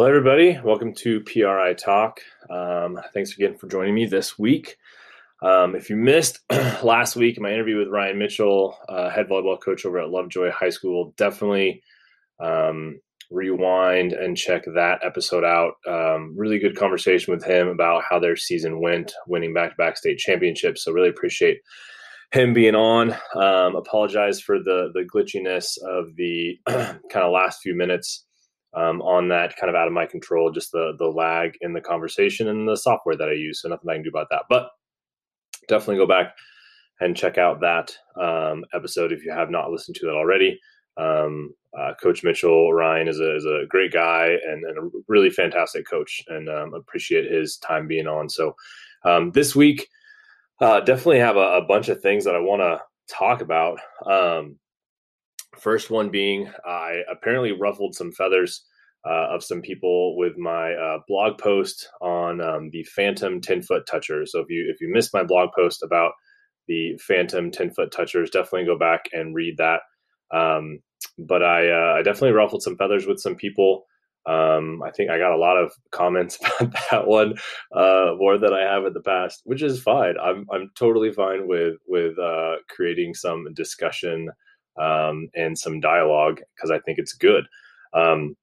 Hello, everybody. Welcome to PRI Talk. Um, thanks again for joining me this week. Um, if you missed last week, my interview with Ryan Mitchell, uh, head volleyball coach over at Lovejoy High School, definitely um, rewind and check that episode out. Um, really good conversation with him about how their season went, winning back to back state championships. So, really appreciate him being on. Um, apologize for the the glitchiness of the kind of last few minutes um, on that kind of out of my control, just the the lag in the conversation and the software that I use. So nothing I can do about that. But definitely go back and check out that um, episode if you have not listened to that already. Um, uh, coach Mitchell Ryan is a, is a great guy and, and a really fantastic coach, and um, appreciate his time being on. So um, this week, uh, definitely have a, a, bunch of things that I want to talk about. Um, First one being, I apparently ruffled some feathers uh, of some people with my uh, blog post on um, the Phantom 10 foot toucher. So if you if you missed my blog post about the Phantom 10 foot touchers, definitely go back and read that. Um, but I, uh, I definitely ruffled some feathers with some people. Um, I think I got a lot of comments about that one uh, more than I have in the past, which is fine. I'm I'm totally fine with with uh, creating some discussion um, and some dialogue because I think it's good. Um,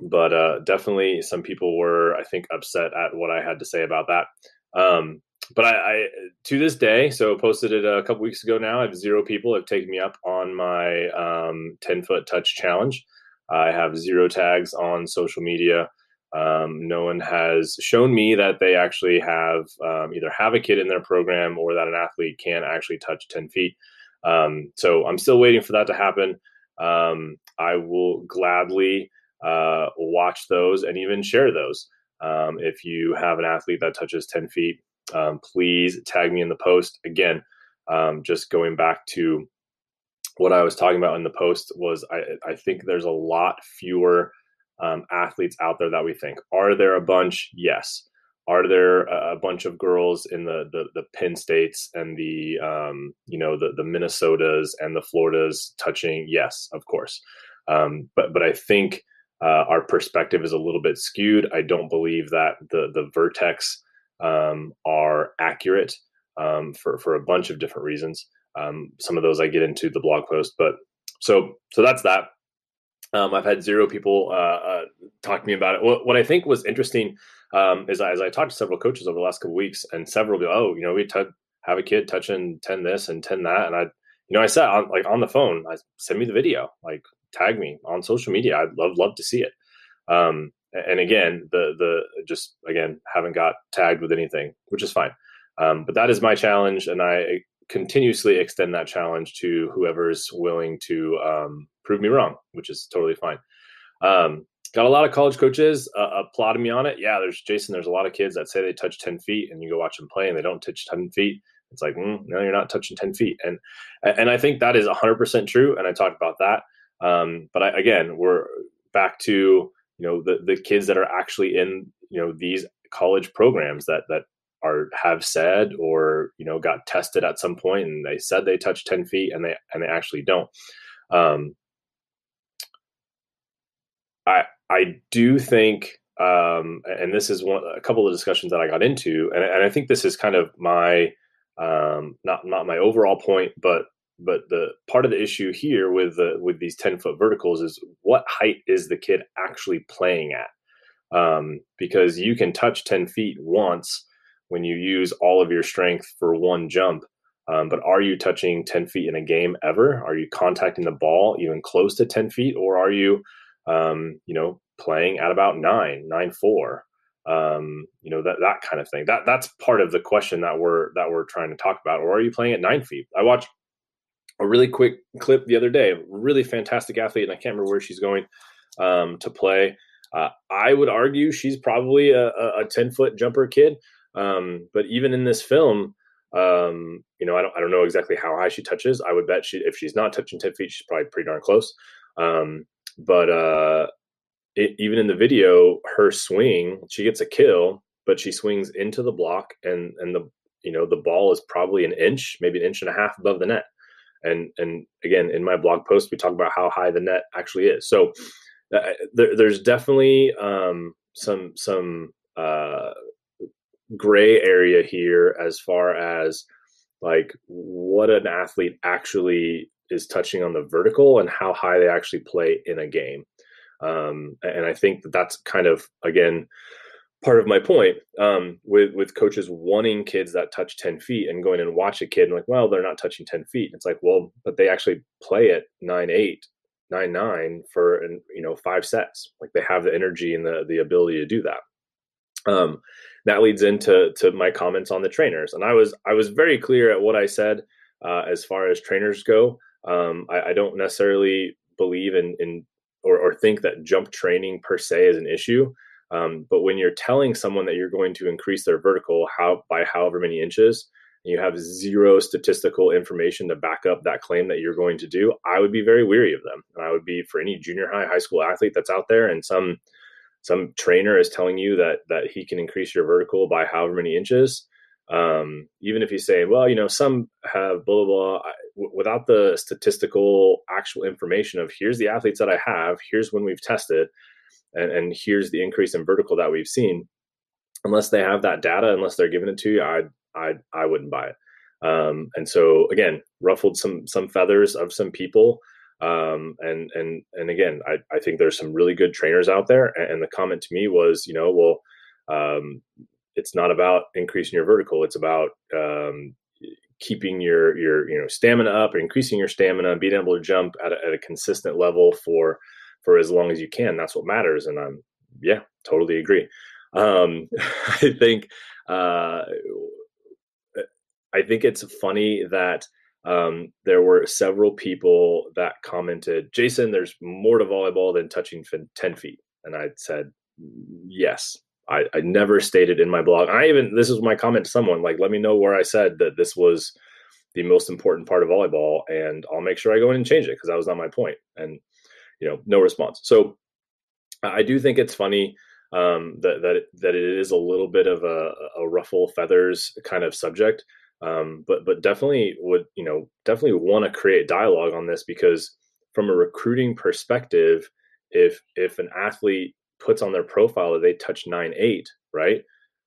but uh, definitely, some people were, I think, upset at what I had to say about that. Um, but I, I, to this day, so posted it a couple weeks ago. Now I have zero people have taken me up on my um, ten foot touch challenge. I have zero tags on social media. Um, no one has shown me that they actually have um, either have a kid in their program or that an athlete can actually touch 10 feet. Um, so I'm still waiting for that to happen. Um, I will gladly uh, watch those and even share those. Um, if you have an athlete that touches 10 feet, um, please tag me in the post. Again, um, just going back to what I was talking about in the post was I, I think there's a lot fewer um, athletes out there that we think. Are there a bunch? Yes are there a bunch of girls in the the, the Penn States and the um, you know the the Minnesotas and the Floridas touching? Yes, of course. Um, but but I think uh, our perspective is a little bit skewed. I don't believe that the the vertecs um, are accurate um, for for a bunch of different reasons. Um, some of those I get into the blog post, but so so that's that. Um, I've had zero people uh, uh, talk to me about it. What, what I think was interesting um, is as I talked to several coaches over the last couple weeks, and several go, "Oh, you know, we t- have a kid touching ten this and ten that," and I, you know, I said on like on the phone, I send me the video, like tag me on social media. I'd love love to see it. Um, and again, the the just again haven't got tagged with anything, which is fine. Um, but that is my challenge, and I continuously extend that challenge to whoever's willing to um, prove me wrong, which is totally fine. Um, got a lot of college coaches uh, applauding me on it. Yeah, there's Jason. There's a lot of kids that say they touch ten feet, and you go watch them play, and they don't touch ten feet. It's like, mm, no, you're not touching ten feet, and and I think that is hundred percent true. And I talked about that. Um, but I, again, we're back to you know the the kids that are actually in you know these college programs that that are have said or you know got tested at some point and they said they touch 10 feet and they and they actually don't um, I I do think, um, and this is one a couple of discussions that I got into, and, and I think this is kind of my um, not not my overall point, but but the part of the issue here with the with these 10 foot verticals is what height is the kid actually playing at? Um, because you can touch 10 feet once when you use all of your strength for one jump um, but are you touching 10 feet in a game ever? Are you contacting the ball even close to 10 feet or are you um, you know, playing at about nine, nine four, um, you know, that that kind of thing. That that's part of the question that we're that we're trying to talk about. Or are you playing at nine feet? I watched a really quick clip the other day, really fantastic athlete, and I can't remember where she's going um, to play. Uh, I would argue she's probably a, a, 10 foot jumper kid. Um, but even in this film, um, you know, I don't, I don't know exactly how high she touches. I would bet she, if she's not touching 10 feet, she's probably pretty darn close. Um, but uh, it, even in the video, her swing, she gets a kill, but she swings into the block, and and the you know the ball is probably an inch, maybe an inch and a half above the net. And and again, in my blog post, we talk about how high the net actually is. So uh, there, there's definitely um, some some uh, gray area here as far as like what an athlete actually is touching on the vertical and how high they actually play in a game. Um, and I think that that's kind of again part of my point um, with with coaches wanting kids that touch 10 feet and going and watch a kid and like well they're not touching 10 feet. It's like well but they actually play at 9 8 9 9 for you know five sets. Like they have the energy and the the ability to do that. Um, that leads into to my comments on the trainers. And i was i was very clear at what i said uh, as far as trainers go. Um, I, I, don't necessarily believe in in or, or think that jump training per se is an issue um, but when you're telling someone that you're going to increase their vertical how by however many inches, and you have zero statistical information to back up that claim that you're going to do, I would be very weary of them. And I would be for any junior high, high school athlete that's out there, and some some trainer is telling you that that he can increase your vertical by however many inches. Um, even if you say, well, you know, some have blah blah blah, without the statistical actual information of here's the athletes that I have, here's when we've tested and, and here's the increase in vertical that we've seen unless they have that data unless they're giving it to you i i i wouldn't buy it. Um, and so again ruffled some some feathers of some people um, and and and again I, I think there's some really good trainers out there and, and the comment to me was you know well um, it's not about increasing your vertical it's about um, keeping your your you know stamina up increasing your stamina being able to jump at a, at a consistent level for for as long as you can. That's what matters. And I'm, yeah, totally agree. Um, I think, uh, I think it's funny that um, there were several people that commented, Jason, there's more to volleyball than touching 10 feet. And I said, yes. I, I never stated in my blog. I even, this is my comment to someone, like, let me know where I said that this was the most important part of volleyball and I'll make sure I go in and change it because that was not my point. And you know, no response. So I do think it's funny um, that that that it is a little bit of a, a ruffle feathers kind of subject, um, but but definitely would you know definitely want to create dialogue on this because from a recruiting perspective, if if an athlete puts on their profile that they touch nine eight, right?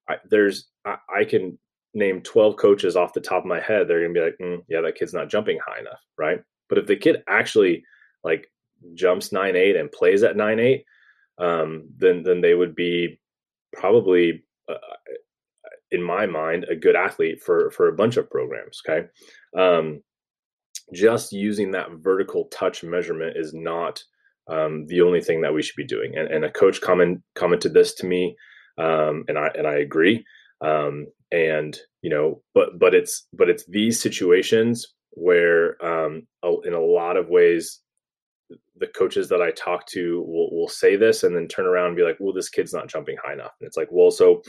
I, there's I, I, can name 12 coaches off the top of my head. They're gonna be like, mm, yeah, that kid's not jumping high enough, right? But if the kid actually like jumps nine eight and plays at nine eight, um, then then they would be probably, uh, in my mind, a good athlete for for a bunch of programs. Okay, um, just using that vertical touch measurement is not um, the only thing that we should be doing. And, and a coach comment commented this to me, um, and I and I agree. Um, and you know, but but it's but it's these situations where um, in a lot of ways the coaches that I talk to will, will say this and then turn around and be like, well, this kid's not jumping high enough. And it's like, well, so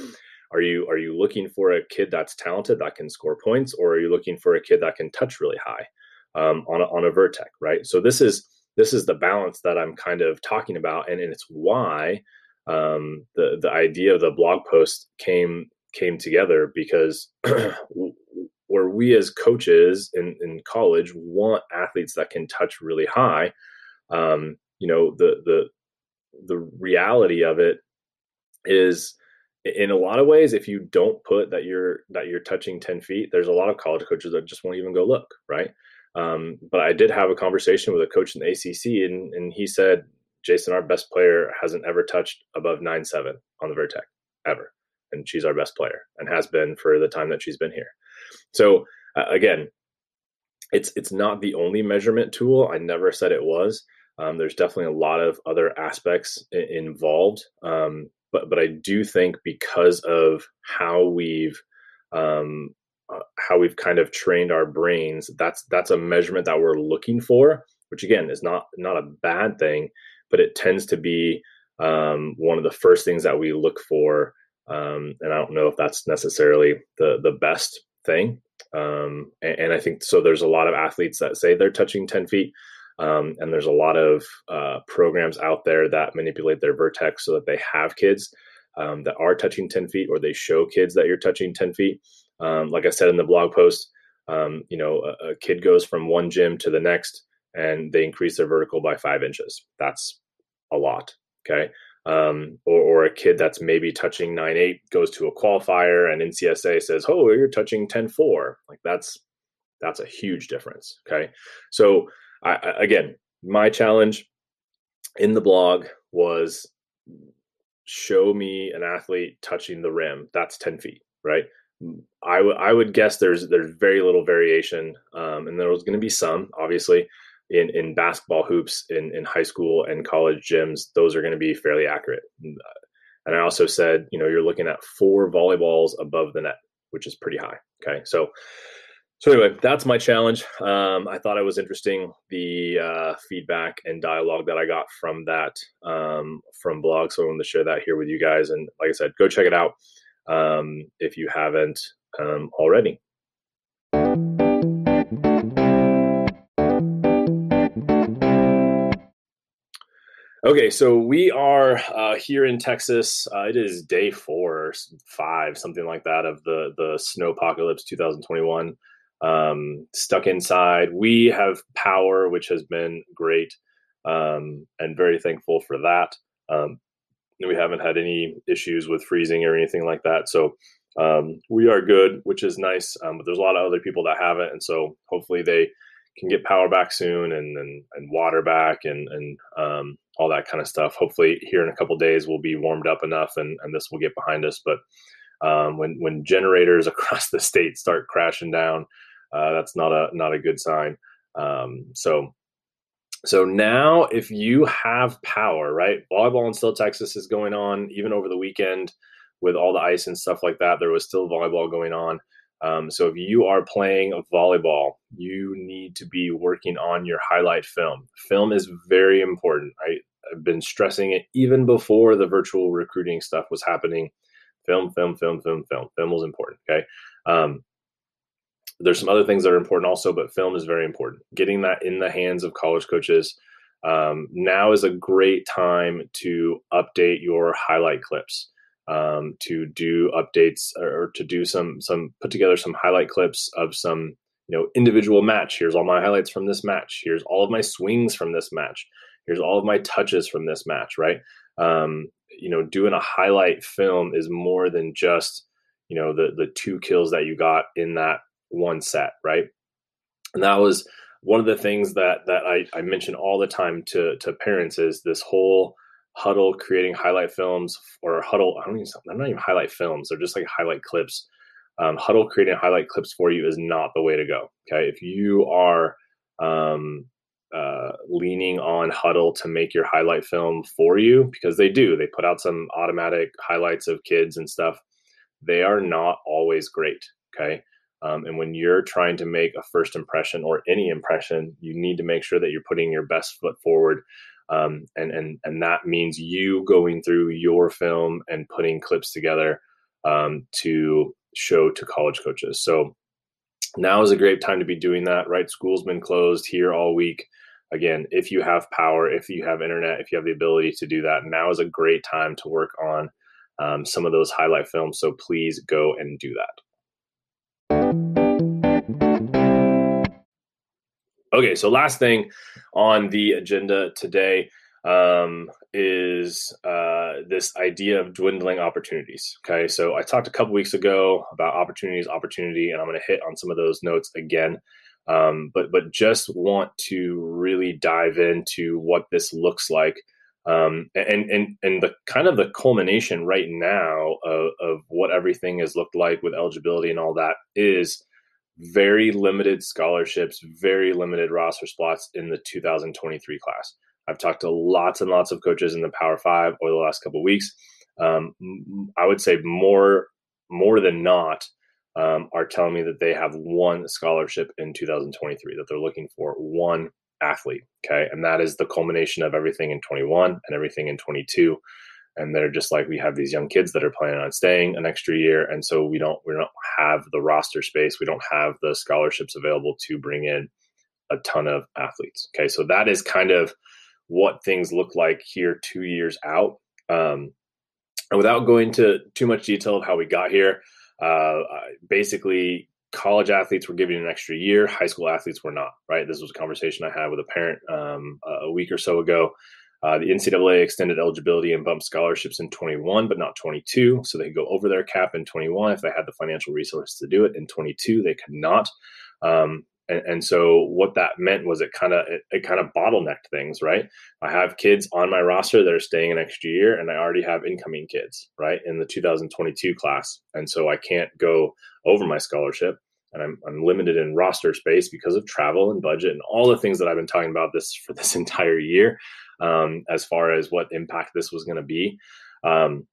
are you are you looking for a kid that's talented that can score points, or are you looking for a kid that can touch really high um, on a, on a vertec, right? So this is this is the balance that I'm kind of talking about, and, and it's why um, the the idea of the blog post came came together because where we as coaches in, in college want athletes that can touch really high um, you know the the the reality of it is in a lot of ways if you don't put that you're that you're touching 10 feet there's a lot of college coaches that just won't even go look right? Um, but i did have a conversation with a coach in the acc and, and he said jason our best player hasn't ever touched above 9-7 on the vertec ever and she's our best player and has been for the time that she's been here. So uh, again it's it's not the only measurement tool. I never said it was. Um, there's definitely a lot of other aspects I- involved, um, but but I do think because of how we've um, uh, how we've kind of trained our brains, that's that's a measurement that we're looking for, which again is not not a bad thing, but it tends to be um, one of the first things that we look for. Um, and I don't know if that's necessarily the the best thing. Um, and, and I think so. There's a lot of athletes that say they're touching ten feet um, and there's a lot of uh, programs out there that manipulate their vertecs so that they have kids um, that are touching 10 feet or they show kids that you're touching 10 feet. Um, like I said in the blog post, um, you know, a, a, kid goes from one gym to the next and they increase their vertical by five inches. That's a lot. Okay. Um, or, or a kid that's maybe touching nine eight goes to a qualifier and NCSA says, oh, you're touching 10.4. Like that's, that's a huge difference. Okay. So I, again, my challenge in the blog was show me an athlete touching the rim. That's 10 feet, right? I, w- I would guess there's there's very little variation, um, and there was going to be some, obviously, in, in basketball hoops in, in high school and college gyms. Those are going to be fairly accurate. And I also said, you know, you're looking at four volleyballs above the net, which is pretty high. Okay, so so anyway, that's my challenge. Um, I thought it was interesting the uh, feedback and dialogue that I got from that um, from blog. So I wanted to share that here with you guys. And like I said, go check it out um, if you haven't um, already. Okay, so we are uh, here in Texas. Uh, it is day four or five, something like that, of the the snow apocalypse 2021 um, stuck inside. We have power, which has been great, um, and very thankful for that. Um, we haven't had any issues with freezing or anything like that, so um, we are good, which is nice. Um, but there's a lot of other people that haven't, and so hopefully they can get power back soon and and, and water back and and um, all that kind of stuff. Hopefully, here in a couple days we'll be warmed up enough, and and this will get behind us. But um, when when generators across the state start crashing down, uh, that's not a not a good sign. Um, so so now if you have power, right? Volleyball in Still Texas is going on even over the weekend with all the ice and stuff like that. There was still volleyball going on. Um, so if you are playing volleyball, you need to be working on your highlight film. Film is very important. I, I've been stressing it even before the virtual recruiting stuff was happening. Film, film, film, film, film. Film was important. Okay. Um, there's some other things that are important also, but film is very important. Getting that in the hands of college coaches. Um, now is a great time to update your highlight clips, um, to do updates or to do some some put together some highlight clips of some you know individual match. Here's all my highlights from this match. Here's all of my swings from this match. Here's all of my touches from this match. Right. Um, you know, doing a highlight film is more than just you know the the two kills that you got in that one set, right? And that was one of the things that that I, I mention all the time to to parents is this whole Hudl creating highlight films or Hudl. I don't even. They're not even highlight films. They're just like highlight clips. Um, Hudl creating highlight clips for you is not the way to go. Okay, if you are um, uh, leaning on Hudl to make your highlight film for you, because they do, they put out some automatic highlights of kids and stuff. They are not always great. Okay, um, and when you're trying to make a first impression or any impression, you need to make sure that you're putting your best foot forward. Um, and, and, and that means you going through your film and putting clips together um, to show to college coaches. So now is a great time to be doing that, right? School's been closed here all week. Again, if you have power, if you have internet, if you have the ability to do that, now is a great time to work on um, some of those highlight films. So please go and do that. Okay, so last thing on the agenda today um, is uh, this idea of dwindling opportunities. Okay, so I talked a couple weeks ago about opportunities, opportunity, and I'm going to hit on some of those notes again. Um, but but just want to really dive into what this looks like, um, and and and the kind of the culmination right now of, of what everything has looked like with eligibility and all that is very limited scholarships, very limited roster spots in the 2023 class. I've talked to lots and lots of coaches in the Power Five over the last couple weeks. Um, I would say more more than not um, are telling me that they have one scholarship in 2023 that they're looking for one athlete. Okay, and that is the culmination of everything in 21 and everything in 22 and they're just like we have these young kids that are planning on staying an extra year and so we don't we don't have the roster space we don't have the scholarships available to bring in a ton of athletes okay? So that is kind of what things look like here two years out. Um, and without going to too much detail of how we got here uh, basically college athletes were given an extra year high school athletes were not right? This was a conversation i had with a parent um, a week or so ago Uh, the NCAA extended eligibility and bumped scholarships in 21, but not 22. So they could go over their cap in 21 if they had the financial resources to do it. In 22, they could not. Um, and, and, so what that meant was it kind of it, it kind of bottlenecked things, right? I have kids on my roster that are staying an extra year, and I already have incoming kids, right, in the 2022 class, and so I can't go over my scholarship and I'm, I'm limited in roster space because of travel and budget and all the things that I've been talking about this for this entire year, um, as far as what impact this was going to be. Um,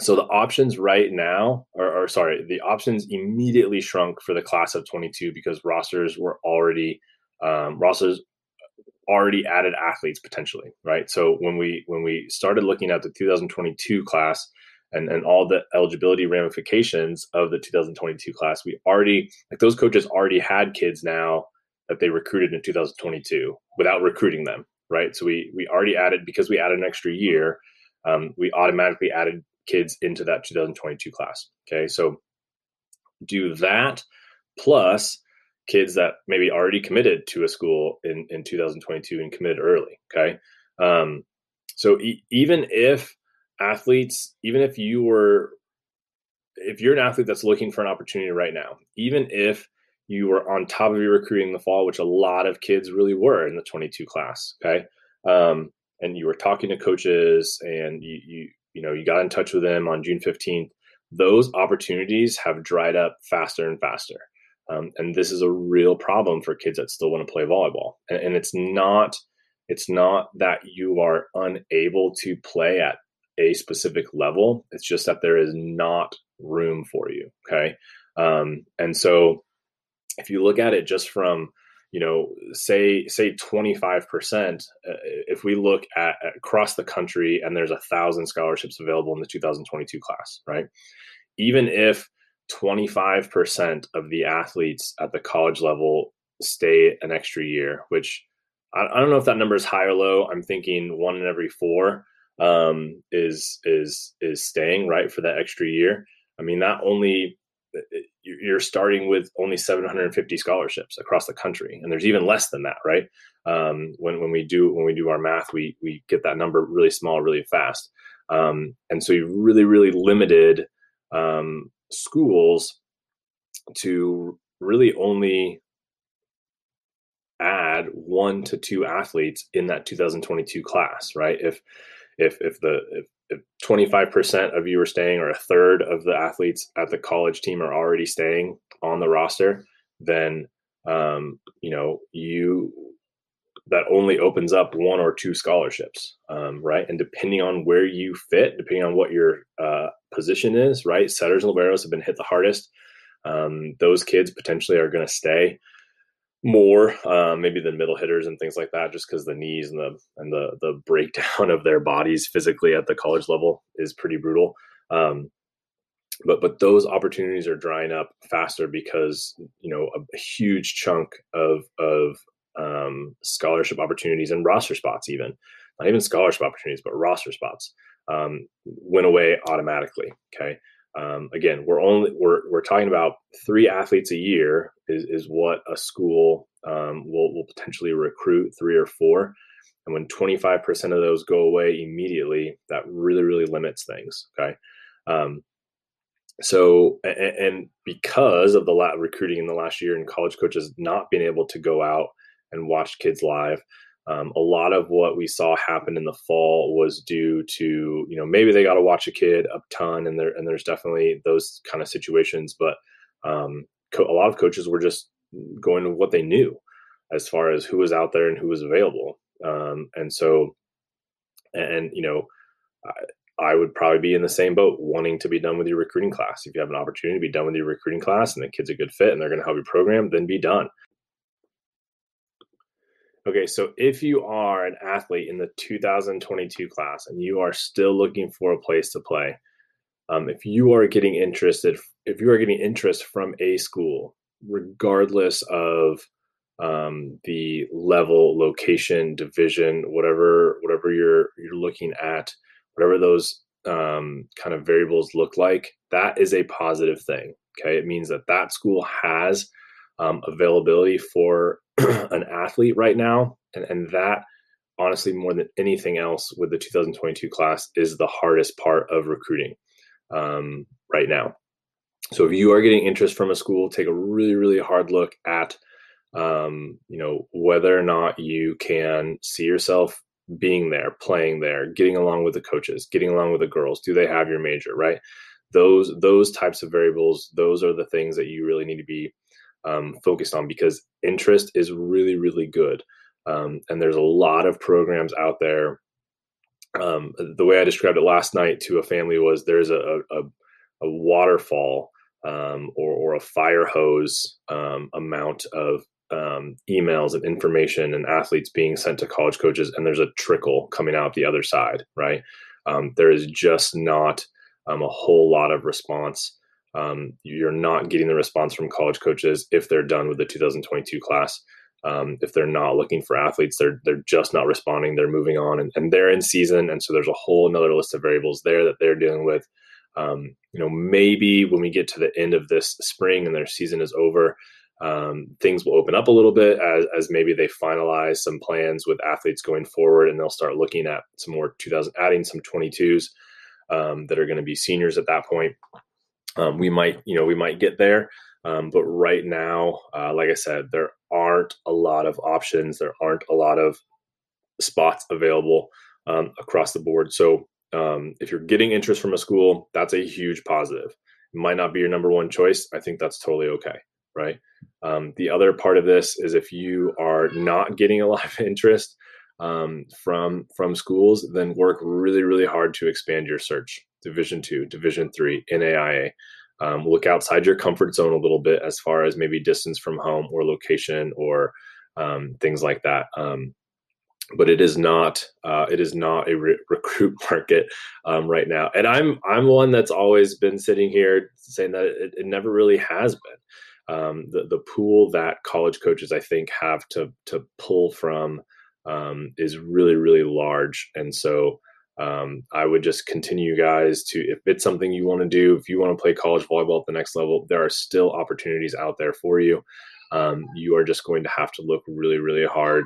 so the options right now, or, or, sorry, the options immediately shrunk for the class of 22 because rosters were already um, rosters already added athletes potentially, right? So when we when we started looking at the 2022 class, and, and all the eligibility ramifications of the 2022 class, we already like those coaches already had kids now that they recruited in 2022 without recruiting them, right? So we we already added because we added an extra year, um, we automatically added kids into that 2022 class. Okay, so do that plus kids that maybe already committed to a school in in 2022 and committed early. Okay, um, so e- even if athletes, even if you were, if you're an athlete that's looking for an opportunity right now, even if you were on top of your recruiting in the fall, which a lot of kids really were in the 22 class, okay, um, and you were talking to coaches and you, you, you know, you got in touch with them on June 15th, those opportunities have dried up faster and faster. Um, and this is a real problem for kids that still want to play volleyball. And, and it's not, it's not that you are unable to play at a specific level. It's just that there is not room for you. Okay. Um, and so if you look at it just from, you know, say, say 25%, uh, if we look at, across the country and there's a thousand scholarships available in the 2022 class, right? Even if 25% of the athletes at the college level stay an extra year, which I, I don't know if that number is high or low. I'm thinking one in every four um, is is is staying right for that extra year. I mean, not only you're starting with only 750 scholarships across the country, and there's even less than that, right? Um, when when we do when we do our math, we we get that number really small, really fast, um, and so you really really limited um, schools to really only add one to two athletes in that 2022 class, right? If if if the if, if 25% of you are staying or a third of the athletes at the college team are already staying on the roster then um, you know you that only opens up one or two scholarships um, right? And depending on where you fit depending on what your uh, position is right? Setters and liberos have been hit the hardest. Um, those kids potentially are going to stay more um, maybe than middle hitters and things like that just because the knees and the and the the breakdown of their bodies physically at the college level is pretty brutal. Um, but but those opportunities are drying up faster because you know a, a huge chunk of of um, scholarship opportunities and roster spots even not even scholarship opportunities but roster spots um, went away automatically okay um, again, we're only we're we're talking about three athletes a year is is what a school um, will will potentially recruit three or four, and when twenty five percent of those go away immediately, that really really limits things. Okay, um, so and, and, because of the recruiting in the last year and college coaches not being able to go out and watch kids live, um, a lot of what we saw happen in the fall was due to you know maybe they got to watch a kid a ton and there and there's definitely those kind of situations, but um, co- a lot of coaches were just going to what they knew as far as who was out there and who was available, um, and so and you know. I, I would probably be in the same boat, wanting to be done with your recruiting class. If you have an opportunity to be done with your recruiting class and the kid's a good fit and they're going to help your program, then be done. Okay, so if you are an athlete in the 2022 class and you are still looking for a place to play, um, if you are getting interested, if you are getting interest from a school, regardless of um, the level, location, division, whatever whatever you're you're looking at, whatever those um, kind of variables look like, that is a positive thing. Okay, it means that that school has um, availability for an athlete right now, and, and that honestly, more than anything else with the 2022 class, is the hardest part of recruiting um, right now. So if you are getting interest from a school, take a really, really hard look at, um, you know, whether or not you can see yourself being there, playing there, getting along with the coaches, getting along with the girls. Do they have your major, right? Those those types of variables, those are the things that you really need to be um, focused on because interest is really, really good. Um, and there's a lot of programs out there. Um, the way I described it last night to a family was there's a, a, a waterfall um, or, or a fire hose um, amount of um, emails and information and athletes being sent to college coaches, and there's a trickle coming out the other side, right? There is just not a whole lot of response. Um, you're not getting the response from college coaches if they're done with the 2022 class. Um, if they're not looking for athletes, they're they're just not responding. They're moving on, and, and they're in season, and so there's a whole another list of variables there that they're dealing with. Um, you know, maybe when we get to the end of this spring and their season is over, um, things will open up a little bit as, as maybe they finalize some plans with athletes going forward, and they'll start looking at some more 2000, adding some 22s um, that are going to be seniors at that point. Um, we might, you know, we might get there, um, but right now, uh, like I said, there aren't a lot of options. There aren't a lot of spots available um, across the board. So um, if you're getting interest from a school, that's a huge positive. It might not be your number one choice. I think that's totally okay, right? Um, the other part of this is if you are not getting a lot of interest um, from from schools, then work really really hard to expand your search. Division two, Division three, NAIA. Um, look outside your comfort zone a little bit as far as maybe distance from home or location or um, things like that. Um, but it is not uh, it is not a re- recruit market um, right now and i'm i'm one that's always been sitting here saying that it, it never really has been um, the, the pool that college coaches i think have to to pull from um, is really really large and so um, i would just continue guys to if it's something you want to do if you want to play college volleyball at the next level there are still opportunities out there for you um, you are just going to have to look really really hard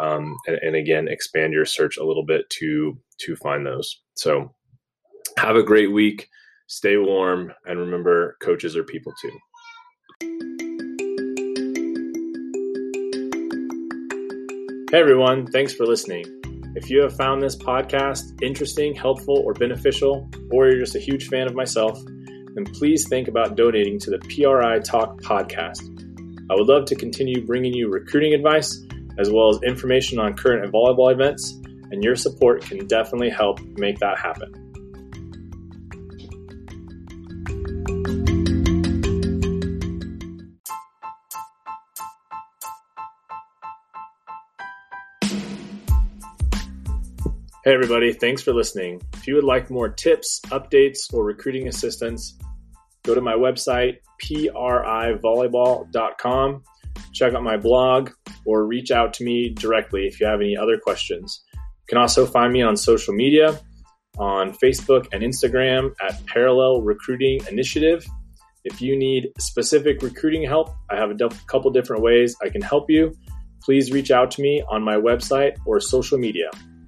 um, and, and again expand your search a little bit to to find those. So have a great week. Stay warm and remember, coaches are people too. Hey everyone, thanks for listening. If you have found this podcast interesting, helpful, or beneficial, or you're just a huge fan of myself, then please think about donating to the PRI Talk podcast. I would love to continue bringing you recruiting advice as well as information on current volleyball events, and your support can definitely help make that happen. Hey, everybody, thanks for listening. If you would like more tips, updates, or recruiting assistance, go to my website, privolleyball.com. Check out my blog, or reach out to me directly if you have any other questions. You can also find me on social media on Facebook and Instagram at Parallel Recruiting Initiative. If you need specific recruiting help, I have a couple different ways I can help you. Please reach out to me on my website or social media.